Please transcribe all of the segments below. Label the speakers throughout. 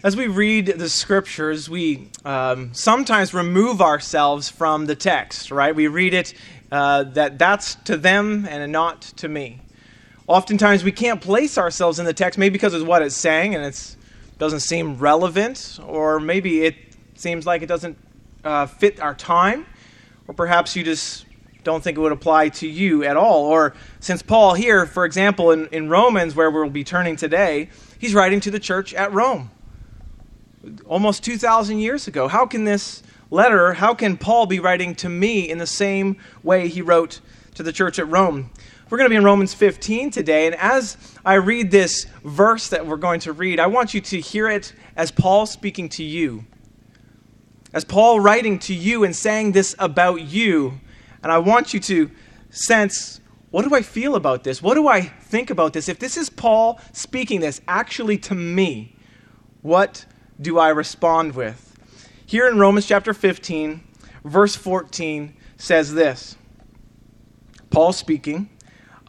Speaker 1: As we read the scriptures, we um, sometimes remove ourselves from the text, right? We read it uh, that that's to them and not to me. Oftentimes, we can't place ourselves in the text, maybe because of what it's saying and it doesn't seem relevant, or maybe it seems like it doesn't uh, fit our time, or perhaps you just don't think it would apply to you at all. Or since Paul here, for example, in, in Romans, where we'll be turning today, he's writing to the church at Rome almost 2,000 years ago. How can this letter, how can Paul be writing to me in the same way he wrote to the church at Rome? We're going to be in Romans 15 today, and as I read this verse that we're going to read, I want you to hear it as Paul speaking to you. As Paul writing to you and saying this about you. And I want you to sense what do I feel about this? What do I think about this? If this is Paul speaking this actually to me, what do I respond with? Here in Romans chapter 15, verse 14 says this Paul speaking,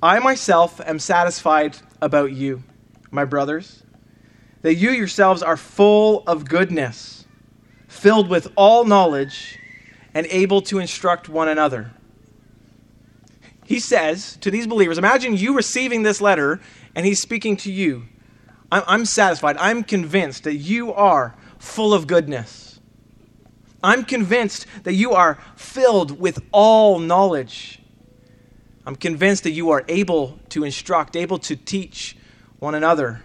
Speaker 1: I myself am satisfied about you, my brothers, that you yourselves are full of goodness, filled with all knowledge, and able to instruct one another. He says to these believers, imagine you receiving this letter, and he's speaking to you. I'm, satisfied. I'm convinced that you are full of goodness. I'm convinced that you are filled with all knowledge. I'm convinced that you are able to instruct, able to teach one another.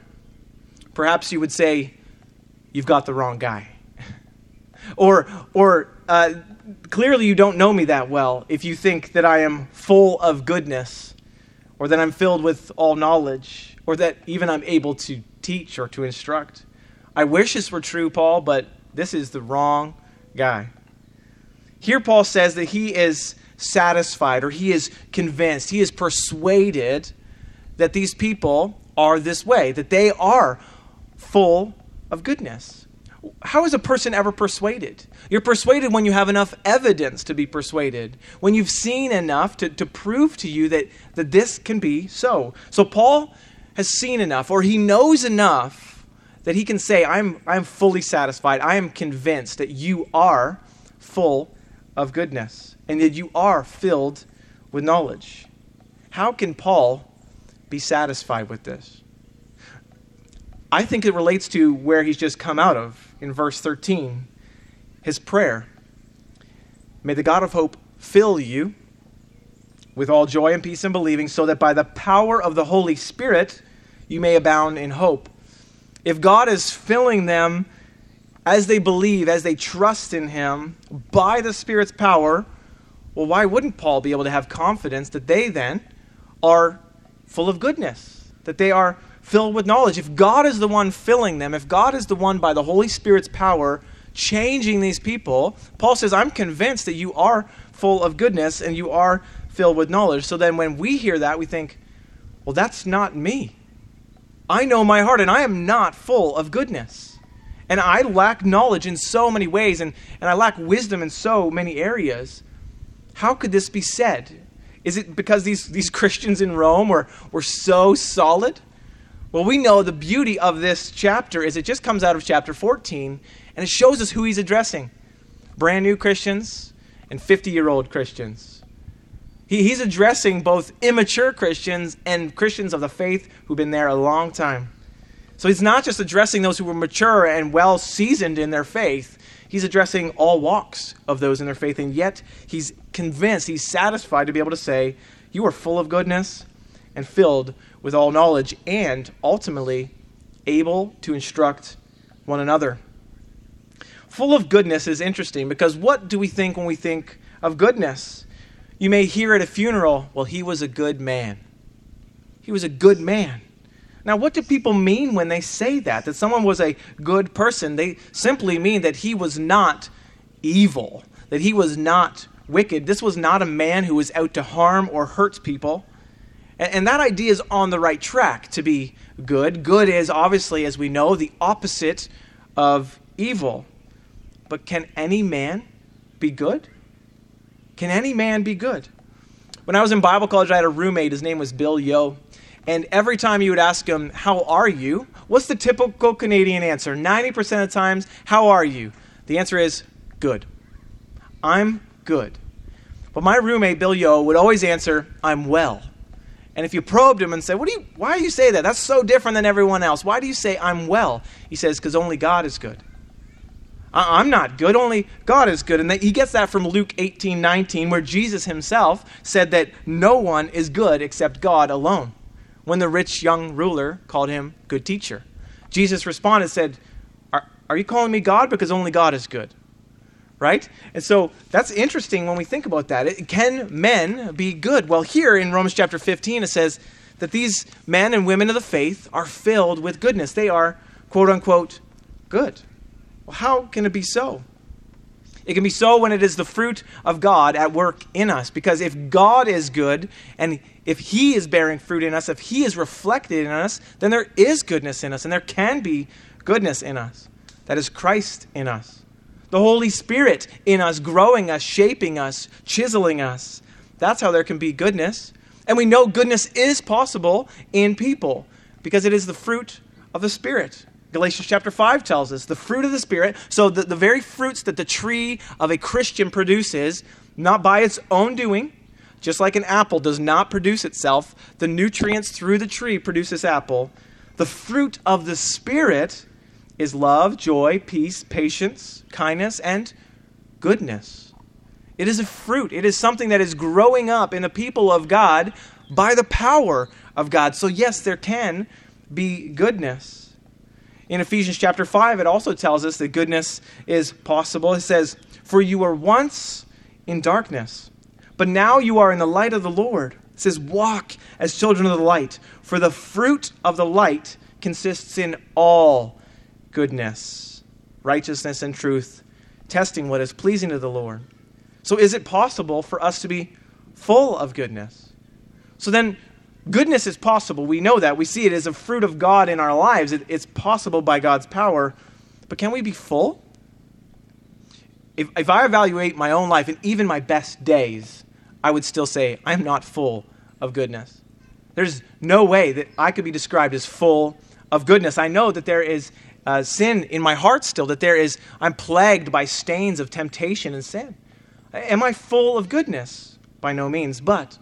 Speaker 1: Perhaps you would say, You've got the wrong guy. or, or uh, clearly you don't know me that well if you think that I am full of goodness, or that I'm filled with all knowledge, or that even I'm able to teach or to instruct. I wish this were true, Paul, but this is the wrong guy. Here, Paul says that he is satisfied or he is convinced, he is persuaded that these people are this way, that they are full of goodness. How is a person ever persuaded? You're persuaded when you have enough evidence to be persuaded, when you've seen enough to, to prove to you that, that this can be so. So, Paul has seen enough, or he knows enough that he can say, I'm, I'm fully satisfied. I am convinced that you are full of goodness and that you are filled with knowledge. How can Paul be satisfied with this? I think it relates to where he's just come out of in verse 13 his prayer. May the God of hope fill you with all joy and peace in believing, so that by the power of the Holy Spirit you may abound in hope. If God is filling them as they believe, as they trust in Him by the Spirit's power, well, why wouldn't Paul be able to have confidence that they then are full of goodness, that they are filled with knowledge? If God is the one filling them, if God is the one by the Holy Spirit's power changing these people, Paul says, I'm convinced that you are full of goodness and you are filled with knowledge. So then when we hear that, we think, well, that's not me. I know my heart, and I am not full of goodness. And I lack knowledge in so many ways, and, and I lack wisdom in so many areas. How could this be said? Is it because these, these Christians in Rome were, were so solid? Well, we know the beauty of this chapter is it just comes out of chapter 14, and it shows us who he's addressing brand new Christians and 50 year old Christians. He, he's addressing both immature Christians and Christians of the faith who've been there a long time. So he's not just addressing those who were mature and well seasoned in their faith, he's addressing all walks of those in their faith, and yet he's convinced, he's satisfied to be able to say, You are full of goodness and filled with all knowledge, and ultimately able to instruct one another. Full of goodness is interesting because what do we think when we think of goodness? You may hear at a funeral, well, he was a good man. He was a good man. Now, what do people mean when they say that? That someone was a good person? They simply mean that he was not evil, that he was not wicked. This was not a man who was out to harm or hurt people. And, and that idea is on the right track to be good. Good is obviously, as we know, the opposite of evil. But can any man be good? Can any man be good? When I was in Bible college, I had a roommate. His name was Bill Yo. and every time you would ask him, How are you? What's the typical Canadian answer? 90% of the times, How are you? The answer is, Good. I'm good. But my roommate, Bill Yo, would always answer, I'm well. And if you probed him and said, what do you, Why do you say that? That's so different than everyone else. Why do you say, I'm well? He says, Because only God is good. Uh, I'm not good, only God is good. And he gets that from Luke 18 19, where Jesus himself said that no one is good except God alone when the rich young ruler called him good teacher. Jesus responded, said, Are, are you calling me God? Because only God is good. Right? And so that's interesting when we think about that. It, can men be good? Well, here in Romans chapter 15, it says that these men and women of the faith are filled with goodness. They are, quote unquote, good. Well, how can it be so? It can be so when it is the fruit of God at work in us. Because if God is good and if He is bearing fruit in us, if He is reflected in us, then there is goodness in us, and there can be goodness in us. That is Christ in us. The Holy Spirit in us, growing us, shaping us, chiseling us. That's how there can be goodness. And we know goodness is possible in people because it is the fruit of the Spirit. Galatians chapter 5 tells us the fruit of the Spirit. So, the, the very fruits that the tree of a Christian produces, not by its own doing, just like an apple does not produce itself, the nutrients through the tree produce this apple. The fruit of the Spirit is love, joy, peace, patience, kindness, and goodness. It is a fruit. It is something that is growing up in the people of God by the power of God. So, yes, there can be goodness. In Ephesians chapter 5, it also tells us that goodness is possible. It says, For you were once in darkness, but now you are in the light of the Lord. It says, Walk as children of the light, for the fruit of the light consists in all goodness, righteousness, and truth, testing what is pleasing to the Lord. So, is it possible for us to be full of goodness? So then, Goodness is possible. We know that. We see it as a fruit of God in our lives. It, it's possible by God's power. But can we be full? If, if I evaluate my own life and even my best days, I would still say I'm not full of goodness. There's no way that I could be described as full of goodness. I know that there is uh, sin in my heart still, that there is, I'm plagued by stains of temptation and sin. Am I full of goodness? By no means. But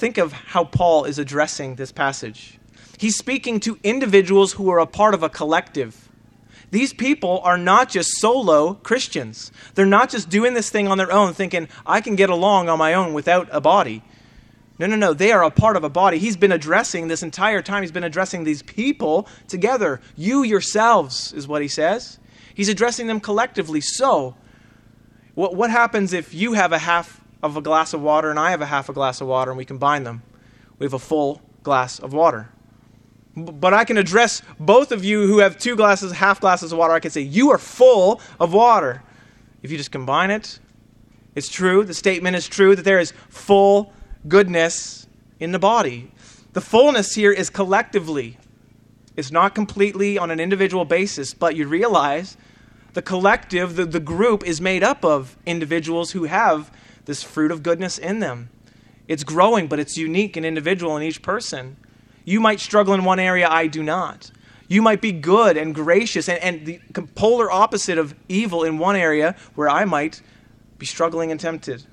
Speaker 1: think of how Paul is addressing this passage. He's speaking to individuals who are a part of a collective. These people are not just solo Christians. They're not just doing this thing on their own, thinking, I can get along on my own without a body. No, no, no. They are a part of a body. He's been addressing this entire time, he's been addressing these people together. You yourselves, is what he says. He's addressing them collectively. So, what, what happens if you have a half of a glass of water and I have a half a glass of water and we combine them. We have a full glass of water. But I can address both of you who have two glasses, half glasses of water. I can say, You are full of water. If you just combine it, it's true. The statement is true that there is full goodness in the body. The fullness here is collectively, it's not completely on an individual basis, but you realize the collective, the, the group, is made up of individuals who have this fruit of goodness in them. It's growing, but it's unique and individual in each person. You might struggle in one area, I do not. You might be good and gracious and, and the polar opposite of evil in one area where I might be struggling and tempted.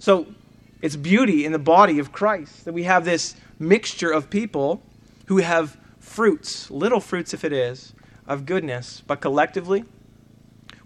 Speaker 1: So it's beauty in the body of Christ that we have this mixture of people who have fruits, little fruits if it is, of goodness, but collectively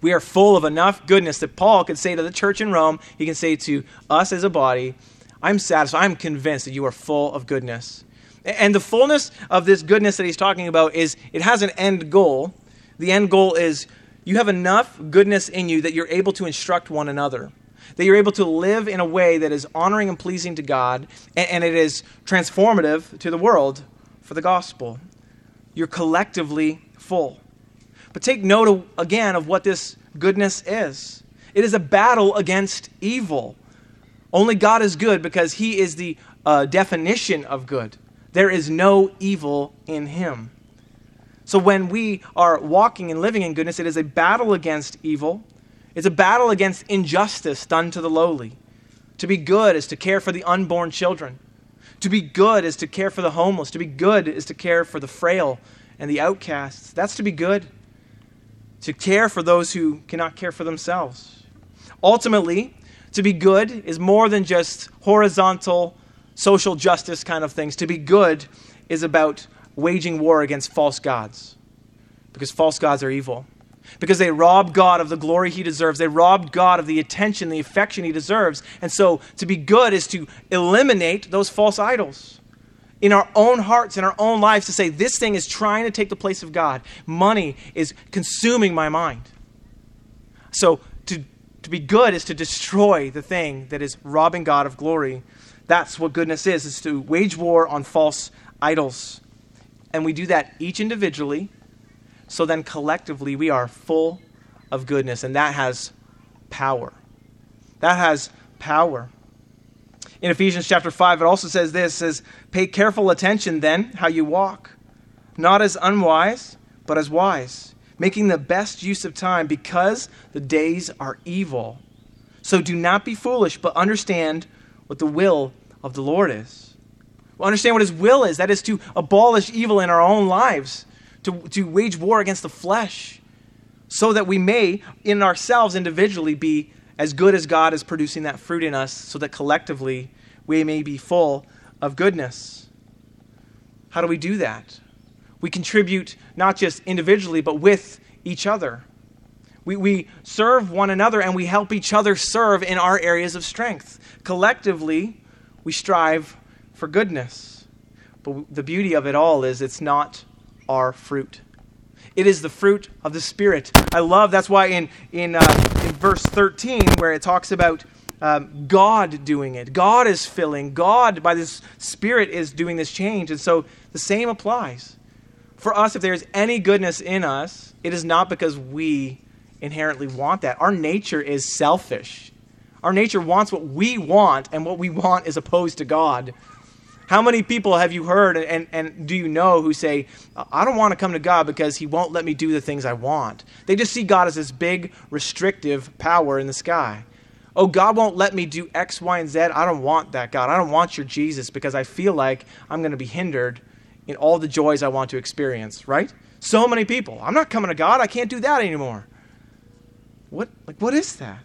Speaker 1: we are full of enough goodness that Paul could say to the church in Rome, he can say to us as a body, I'm satisfied, I'm convinced that you are full of goodness. And the fullness of this goodness that he's talking about is it has an end goal. The end goal is you have enough goodness in you that you're able to instruct one another, that you're able to live in a way that is honoring and pleasing to God, and, it is transformative to the world for the gospel. You're collectively full. But take note again of what this goodness is it is a battle against evil. Only God is good because he is the uh, definition of good. There is no evil in him. So when we are walking and living in goodness, it is a battle against evil. It's a battle against injustice done to the lowly. To be good is to care for the unborn children. To be good is to care for the homeless. To be good is to care for the frail and the outcasts. That's to be good. To care for those who cannot care for themselves. Ultimately, to be good is more than just horizontal social justice kind of things. To be good is about waging war against false gods. Because false gods are evil. Because they rob God of the glory he deserves. They rob God of the attention, the affection he deserves. And so to be good is to eliminate those false idols in our own hearts, in our own lives, to say, this thing is trying to take the place of God. Money is consuming my mind. So to, to be good is to destroy the thing that is robbing God of glory. That's what goodness is, is to wage war on false idols. And we do that each individually. So then collectively we are full of goodness. And that has power. That has power. In Ephesians chapter 5, it also says this says, Pay careful attention then how you walk, not as unwise, but as wise, making the best use of time because the days are evil. So do not be foolish, but understand what the will of the Lord is. Well, understand what his will is that is to abolish evil in our own lives, to, to wage war against the flesh, so that we may, in ourselves individually, be as good as God is producing that fruit in us, so that collectively we may be full of goodness. How do we do that? We contribute not just individually, but with each other. We, we serve one another and we help each other serve in our areas of strength. Collectively, we strive for goodness. But the beauty of it all is it's not our fruit. It is the fruit of the Spirit. I love that's why in in uh, in verse 13 where it talks about um, God doing it. God is filling. God, by this Spirit, is doing this change. And so the same applies. For us, if there is any goodness in us, it is not because we inherently want that. Our nature is selfish. Our nature wants what we want, and what we want is opposed to God. How many people have you heard and, and, do you know who say, I don't want to come to God because He won't let me do the things I want? They just see God as this big, restrictive power in the sky oh, God won't let me do X, Y, and Z. I don't want that, God. I don't want your Jesus because I feel like I'm going to be hindered in all the joys I want to experience, right? So many people. I'm not coming to God. I can't do that anymore. What, like, what is that?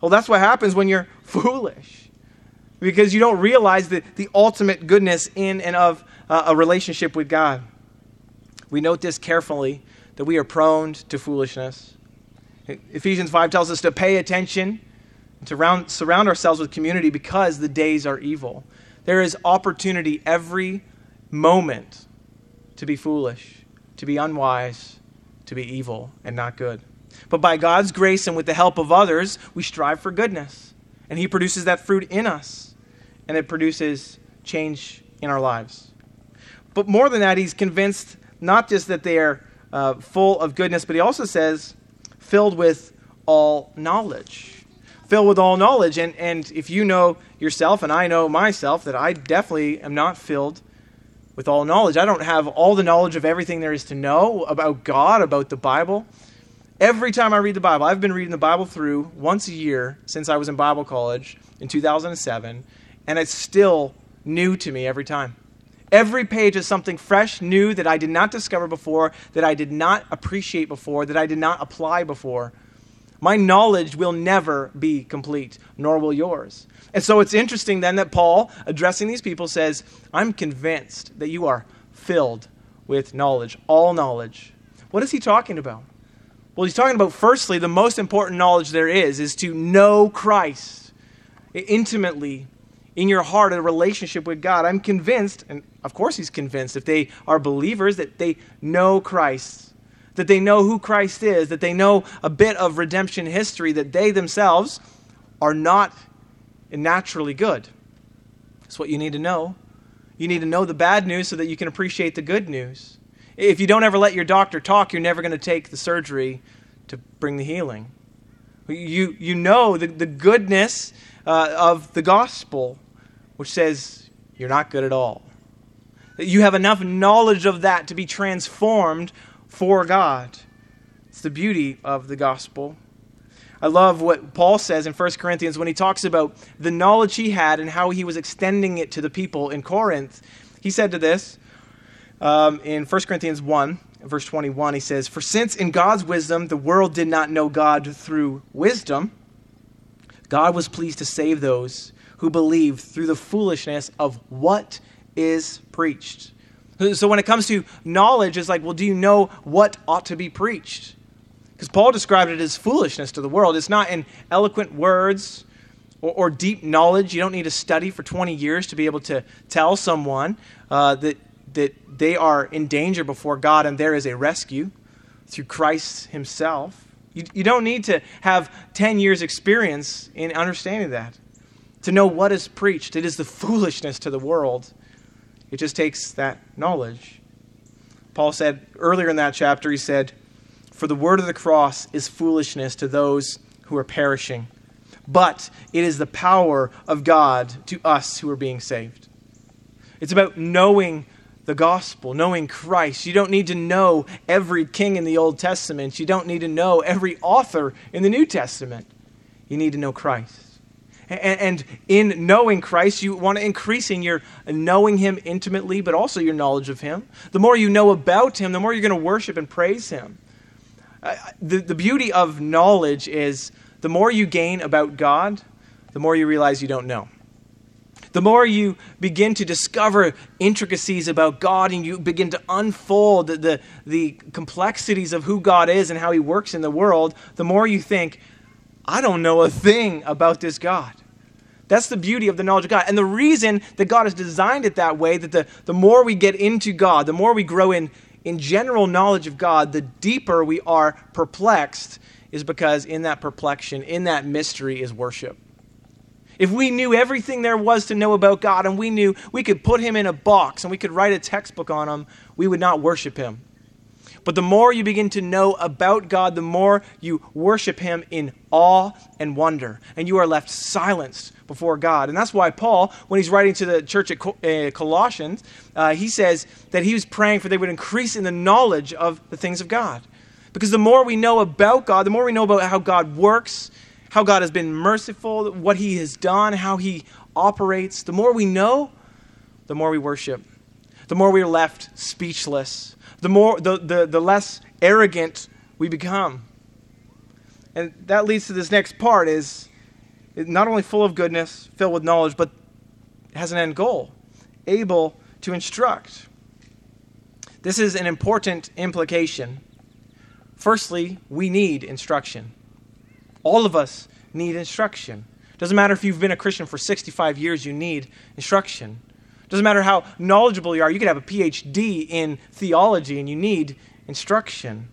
Speaker 1: Well, that's what happens when you're foolish because you don't realize the, the ultimate goodness in and of uh, a relationship with God. We note this carefully that we are prone to foolishness. Ephesians 5 tells us to pay attention and to round, surround ourselves with community because the days are evil. There is opportunity every moment to be foolish, to be unwise, to be evil, and not good. But by God's grace and with the help of others, we strive for goodness. And He produces that fruit in us, and it produces change in our lives. But more than that, He's convinced not just that they are uh, full of goodness, but He also says, filled with all knowledge filled with all knowledge. And, and if you know yourself, and I know myself, that I definitely am not filled with all knowledge. I don't have all the knowledge of everything there is to know about God, about the Bible. Every time I read the Bible, I've been reading the Bible through once a year since I was in Bible college in 2007, and it's still new to me every time. Every page is something fresh, new that I did not discover before, that I did not appreciate before, that I did not apply before. My knowledge will never be complete, nor will yours. And so it's interesting then that Paul, addressing these people, says, I'm convinced that you are filled with knowledge, all knowledge. What is he talking about? Well, he's talking about, firstly, the most important knowledge there is, is to know Christ intimately in your heart, a relationship with God. I'm convinced, and of course he's convinced, if they are believers, that they know Christ that they know who Christ is, that they know a bit of redemption history, that they themselves are not naturally good. That's what you need to know. You need to know the bad news so that you can appreciate the good news. If you don't ever let your doctor talk, you're never going to take the surgery to bring the healing. You, you know the, the goodness uh, of the gospel, which says you're not good at all. You have enough knowledge of that to be transformed for God. It's the beauty of the gospel. I love what Paul says in 1 Corinthians when he talks about the knowledge he had and how he was extending it to the people in Corinth. He said to this um, in 1 Corinthians 1, verse 21, he says, For since in God's wisdom the world did not know God through wisdom, God was pleased to save those who believe through the foolishness of what is preached. So when it comes to knowledge, it's like, well, do you know what ought to be preached? Because Paul described it as foolishness to the world. It's not in eloquent words or, or, deep knowledge. You don't need to study for 20 years to be able to tell someone uh, that, that they are in danger before God and there is a rescue through Christ Himself. You, you don't need to have 10 years' experience in understanding that to know what is preached. It is the foolishness to the world. It just takes that knowledge. Paul said earlier in that chapter, he said, For the word of the cross is foolishness to those who are perishing, but it is the power of God to us who are being saved. It's about knowing the gospel, knowing Christ. You don't need to know every king in the Old Testament. You don't need to know every author in the New Testament. You need to know Christ. And, in knowing Christ, you want to increase in your knowing Him intimately, but also your knowledge of Him. The more you know about Him, the more you're going to worship and praise Him. The, the beauty of knowledge is the more you gain about God, the more you realize you don't know. The more you begin to discover intricacies about God and you begin to unfold the, the complexities of who God is and how He works in the world, the more you think, I don't know a thing about this God. That's the beauty of the knowledge of God. And the reason that God has designed it that way, that the, the more we get into God, the more we grow in, in general knowledge of God, the deeper we are perplexed, is because in that perplexion, in that mystery, is worship. If we knew everything there was to know about God and we knew we could put him in a box and we could write a textbook on him, we would not worship him. But the more you begin to know about God, the more you worship Him in awe and wonder. And you are left silenced before God. And that's why Paul, when he's writing to the church at uh, Colossians, uh, he says that he was praying for they would increase in the knowledge of the things of God. Because the more we know about God, the more we know about how God works, how God has been merciful, what He has done, how He operates, the more we know, the more we worship. The more we are left speechless the, more, the, the, the less arrogant we become. And that leads to this next part is not only full of goodness, filled with knowledge, but has an end goal, able to instruct. This is an important implication. Firstly, we need instruction. All of us need instruction. Doesn't matter if you've been a Christian for 65 years, you need instruction. Doesn't matter how knowledgeable you are, you could have a PhD in theology and you need instruction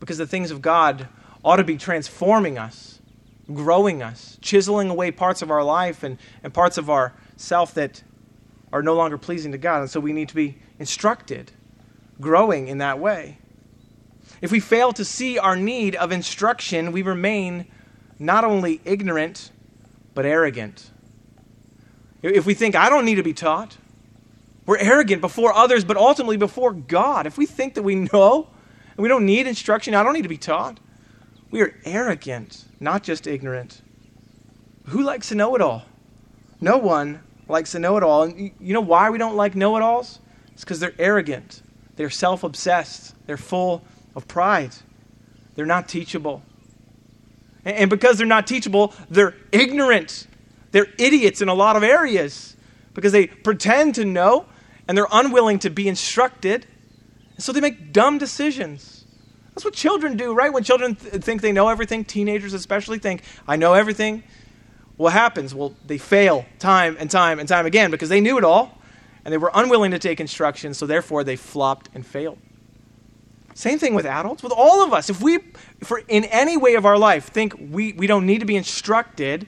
Speaker 1: because the things of God ought to be transforming us, growing us, chiseling away parts of our life and, and parts of our self that are no longer pleasing to God. And so we need to be instructed, growing in that way. If we fail to see our need of instruction, we remain not only ignorant, but arrogant. If we think, I don't need to be taught, we're arrogant before others, but ultimately before God. If we think that we know and we don't need instruction, I don't need to be taught, we are arrogant, not just ignorant. Who likes to know it all? No one likes to know it all. And you know why we don't like know it alls? It's because they're arrogant, they're self obsessed, they're full of pride, they're not teachable. And because they're not teachable, they're ignorant. They're idiots in a lot of areas because they pretend to know and they're unwilling to be instructed. So they make dumb decisions. That's what children do, right? When children th- think they know everything, teenagers especially think, I know everything. What happens? Well, they fail time and time and time again because they knew it all and they were unwilling to take instruction, so therefore they flopped and failed. Same thing with adults, with all of us. If we, for in any way of our life, think we, we don't need to be instructed,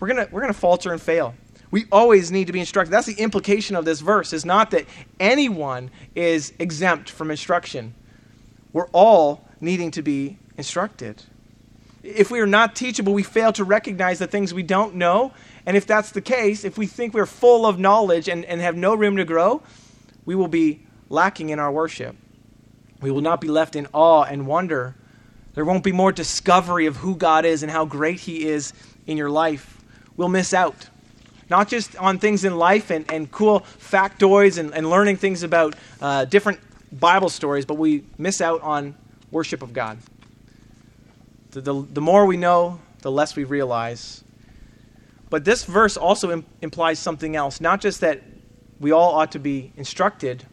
Speaker 1: we're going we're going to falter and fail. We always need to be instructed. That's the implication of this verse, is not that anyone is exempt from instruction. We're all needing to be instructed. If we are not teachable, we fail to recognize the things we don't know. And if that's the case, if we think we're full of knowledge and, and have no room to grow, we will be lacking in our worship. We will not be left in awe and wonder There won't be more discovery of who God is and how great He is in your life. We'll miss out. Not just on things in life and, and cool factoids and, and learning things about uh, different Bible stories, but we miss out on worship of God. The, the, the more we know, the less we realize. But this verse also Im- implies something else. Not just that we all ought to be instructed,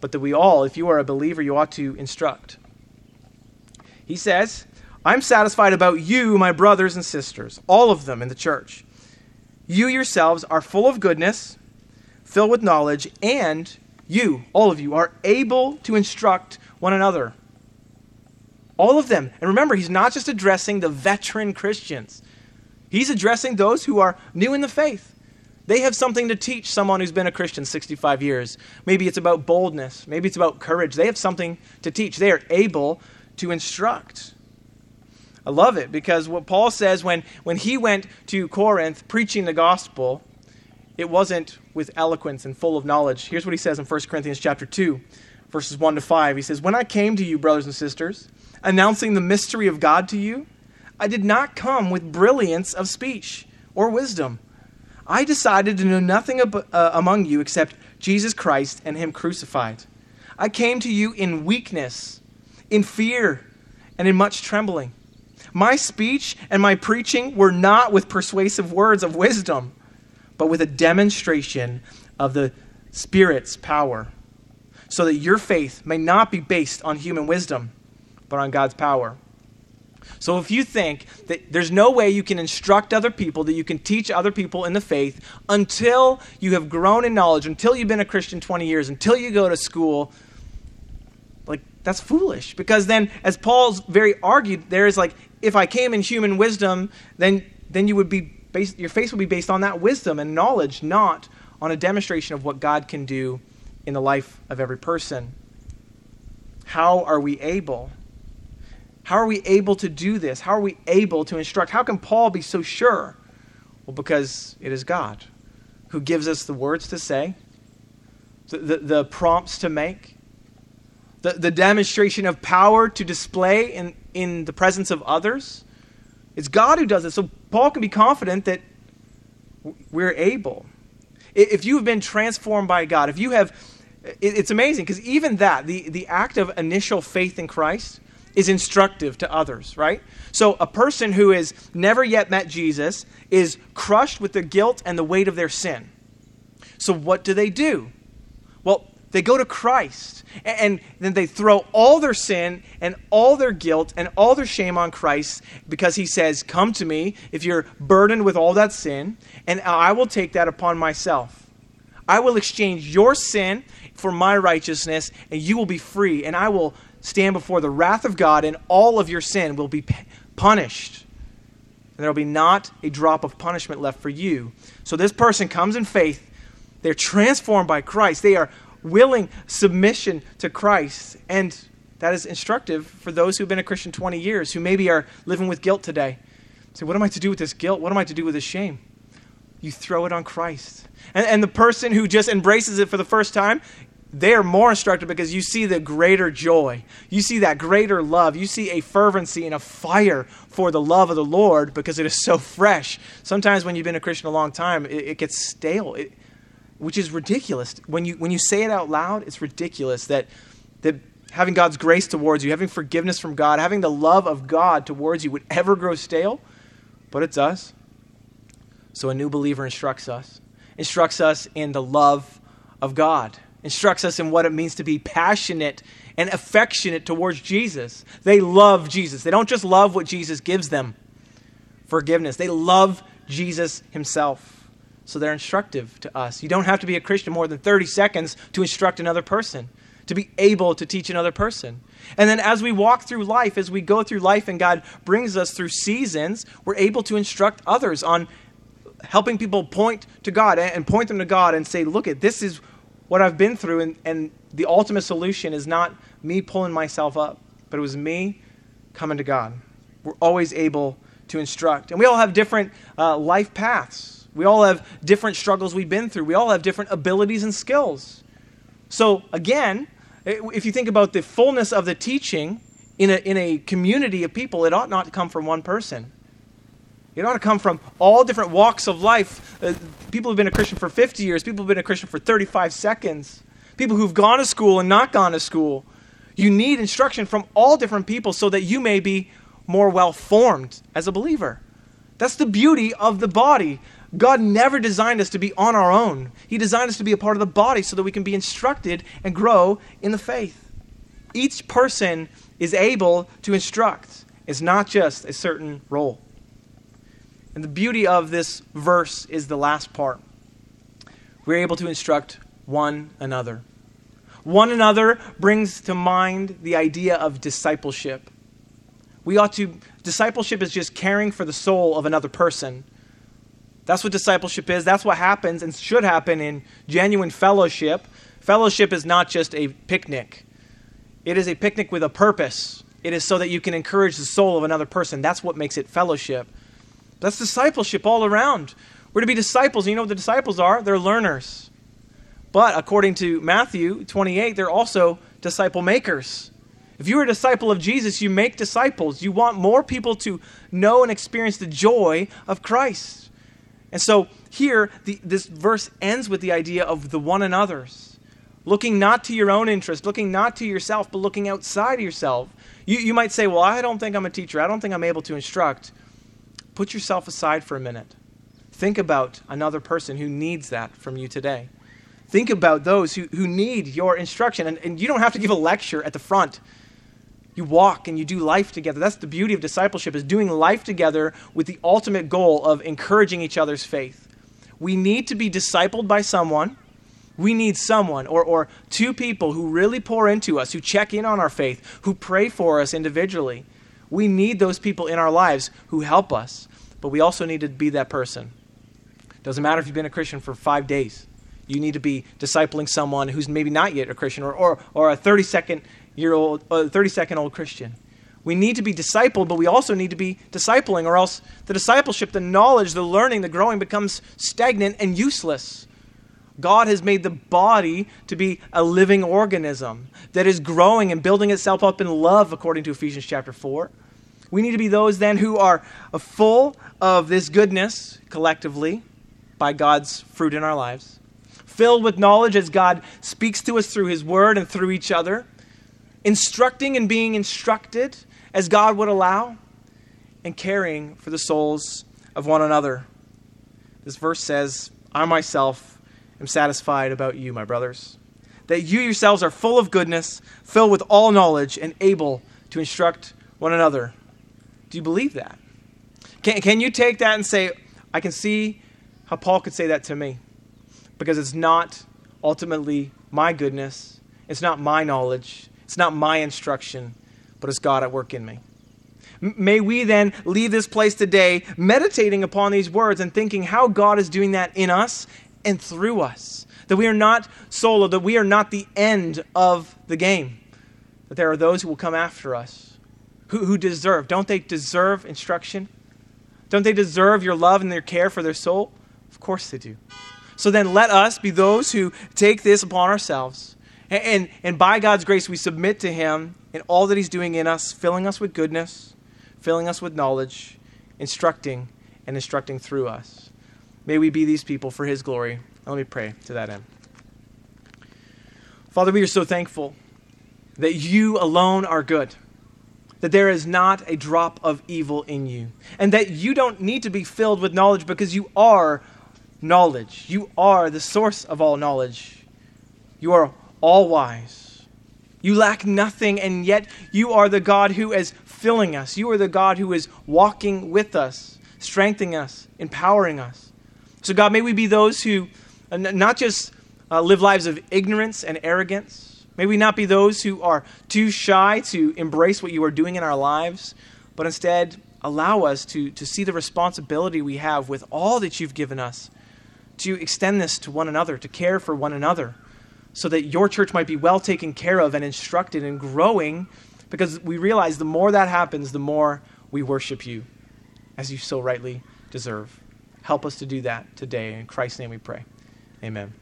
Speaker 1: but that we all, if you are a believer, you ought to instruct. He says, I'm satisfied about you, my brothers and sisters, all of them in the church. You yourselves are full of goodness, filled with knowledge, and you, all of you, are able to instruct one another. All of them. And remember, he's not just addressing the veteran Christians, he's addressing those who are new in the faith. They have something to teach someone who's been a Christian 65 years. Maybe it's about boldness. Maybe it's about courage. They have something to teach. They are able to instruct. I love it because what Paul says when, when he went to Corinth preaching the gospel, it wasn't with eloquence and full of knowledge. Here's what he says in 1 Corinthians chapter 2, verses 1 to 5. He says, When I came to you, brothers and sisters, announcing the mystery of God to you, I did not come with brilliance of speech or wisdom. I decided to know nothing ab- uh, among you except Jesus Christ and Him crucified. I came to you in weakness, in fear, and in much trembling. My speech and my preaching were not with persuasive words of wisdom, but with a demonstration of the Spirit's power, so that your faith may not be based on human wisdom, but on God's power. So if you think that there's no way you can instruct other people, that you can teach other people in the faith until you have grown in knowledge, until you've been a Christian 20 years, until you go to school, like that's foolish. Because then, as Paul's very argued, there is like, if I came in human wisdom, then then you would be based, your faith would be based on that wisdom and knowledge, not on a demonstration of what God can do in the life of every person. How are we able? How are we able to do this? How are we able to instruct? How can Paul be so sure? Well, because it is God who gives us the words to say, the, the, the prompts to make, the, the demonstration of power to display in, in the presence of others. It's God who does it. So Paul can be confident that we're able. If you have been transformed by God, if you have, it's amazing because even that, the, the act of initial faith in Christ, is instructive to others, right? So a person who has never yet met Jesus is crushed with the guilt and the weight of their sin. So what do they do? Well, they go to Christ and, then they throw all their sin and all their guilt and all their shame on Christ because he says, Come to me if you're burdened with all that sin, and I will take that upon myself. I will exchange your sin for my righteousness, and you will be free, and I will stand before the wrath of God, and all of your sin will be punished. And there will be not a drop of punishment left for you. So this person comes in faith. They're transformed by Christ. They are willing submission to Christ. And that is instructive for those who've been a Christian 20 years, who maybe are living with guilt today. Say, what am I to do with this guilt? What am I to do with this shame? You throw it on Christ. And, and the person who just embraces it for the first time, they are more instructive because you see the greater joy. You see that greater love. You see a fervency and a fire for the love of the Lord because it is so fresh. Sometimes when you've been a Christian a long time, it, it gets stale. It, which is ridiculous. When you, when you say it out loud, it's ridiculous that, that having God's grace towards you, having forgiveness from God, having the love of God towards you would ever grow stale, but it does. So a new believer instructs us, instructs us in the love of God, instructs us in what it means to be passionate and affectionate towards Jesus. They love Jesus. They don't just love what Jesus gives them forgiveness, they love Jesus himself. So they're instructive to us. You don't have to be a Christian more than 30 seconds to instruct another person, to be able to teach another person. And then as we walk through life, as we go through life and God brings us through seasons, we're able to instruct others on helping people point to God and point them to God and say, look at this is what I've been through and, and the ultimate solution is not me pulling myself up, but it was me coming to God. We're always able to instruct. And we all have different uh, life paths. We all have different struggles we've been through. We all have different abilities and skills. So, again, if you think about the fullness of the teaching in a, in a community of people, it ought not to come from one person. It ought to come from all different walks of life. Uh, people who've been a Christian for 50 years, people who've been a Christian for 35 seconds, people who've gone to school and not gone to school. You need instruction from all different people so that you may be more well formed as a believer. That's the beauty of the body. God never designed us to be on our own. He designed us to be a part of the body so that we can be instructed and grow in the faith. Each person is able to instruct, it's not just a certain role. And the beauty of this verse is the last part. We're able to instruct one another. One another brings to mind the idea of discipleship. We ought to, discipleship is just caring for the soul of another person that's what discipleship is. That's what happens and should happen in genuine fellowship. Fellowship is not just a picnic, it is a picnic with a purpose. It is so that you can encourage the soul of another person. That's what makes it fellowship. That's discipleship all around. We're to be disciples. You know what the disciples are? They're learners. But according to Matthew 28, they're also disciple makers. If you're a disciple of Jesus, you make disciples. You want more people to know and experience the joy of Christ. And so here, the, this verse ends with the idea of the one another's. Looking not to your own interest, looking not to yourself, but looking outside yourself. You, you might say, Well, I don't think I'm a teacher. I don't think I'm able to instruct. Put yourself aside for a minute. Think about another person who needs that from you today. Think about those who, who need your instruction. And, and you don't have to give a lecture at the front you walk and you do life together. That's the beauty of discipleship is doing life together with the ultimate goal of encouraging each other's faith. We need to be discipled by someone. We need someone or, or two people who really pour into us, who check in on our faith, who pray for us individually. We need those people in our lives who help us, but we also need to be that person. Doesn't matter if you've been a Christian for five days. You need to be discipling someone who's maybe not yet a Christian or, or, or a 30 second year old, uh, 30 second old Christian. We need to be discipled, but we also need to be discipling, or else the discipleship, the knowledge, the learning, the growing becomes stagnant and useless. God has made the body to be a living organism that is growing and building itself up in love, according to Ephesians chapter 4. We need to be those then who are full of this goodness collectively by God's fruit in our lives, filled with knowledge as God speaks to us through His Word and through each other instructing and being instructed as God would allow, and caring for the souls of one another. This verse says, I myself am satisfied about you, my brothers, that you yourselves are full of goodness, filled with all knowledge, and able to instruct one another. Do you believe that? Can, can you take that and say, I can see how Paul could say that to me? Because it's not ultimately my goodness, it's not my knowledge, it's not my instruction, but it's God at work in me. May we then leave this place today meditating upon these words and thinking how God is doing that in us and through us. That we are not solo, that we are not the end of the game. That there are those who will come after us who, who deserve. Don't they deserve instruction? Don't they deserve your love and their care for their soul? Of course they do. So then let us be those who take this upon ourselves and, and, and by God's grace, we submit to Him in all that He's doing in us, filling us with goodness, filling us with knowledge, instructing, and instructing through us. May we be these people for His glory. let me pray to that end. Father, we are so thankful that you alone are good, that there is not a drop of evil in you, and that you don't need to be filled with knowledge because you are knowledge. You are the source of all knowledge. You are all wise. You lack nothing, and yet you are the God who is filling us. You are the God who is walking with us, strengthening us, empowering us. So, God, may we be those who uh, not just uh, live lives of ignorance and arrogance. May we not be those who are too shy to embrace what you are doing in our lives, but instead allow us to, to see the responsibility we have with all that you've given us to extend this to one another, to care for one another so that your church might be well taken care of and instructed and growing because we realize the more that happens, the more we worship you as you so rightly deserve. Help us to do that today. In Christ's name we pray. Amen.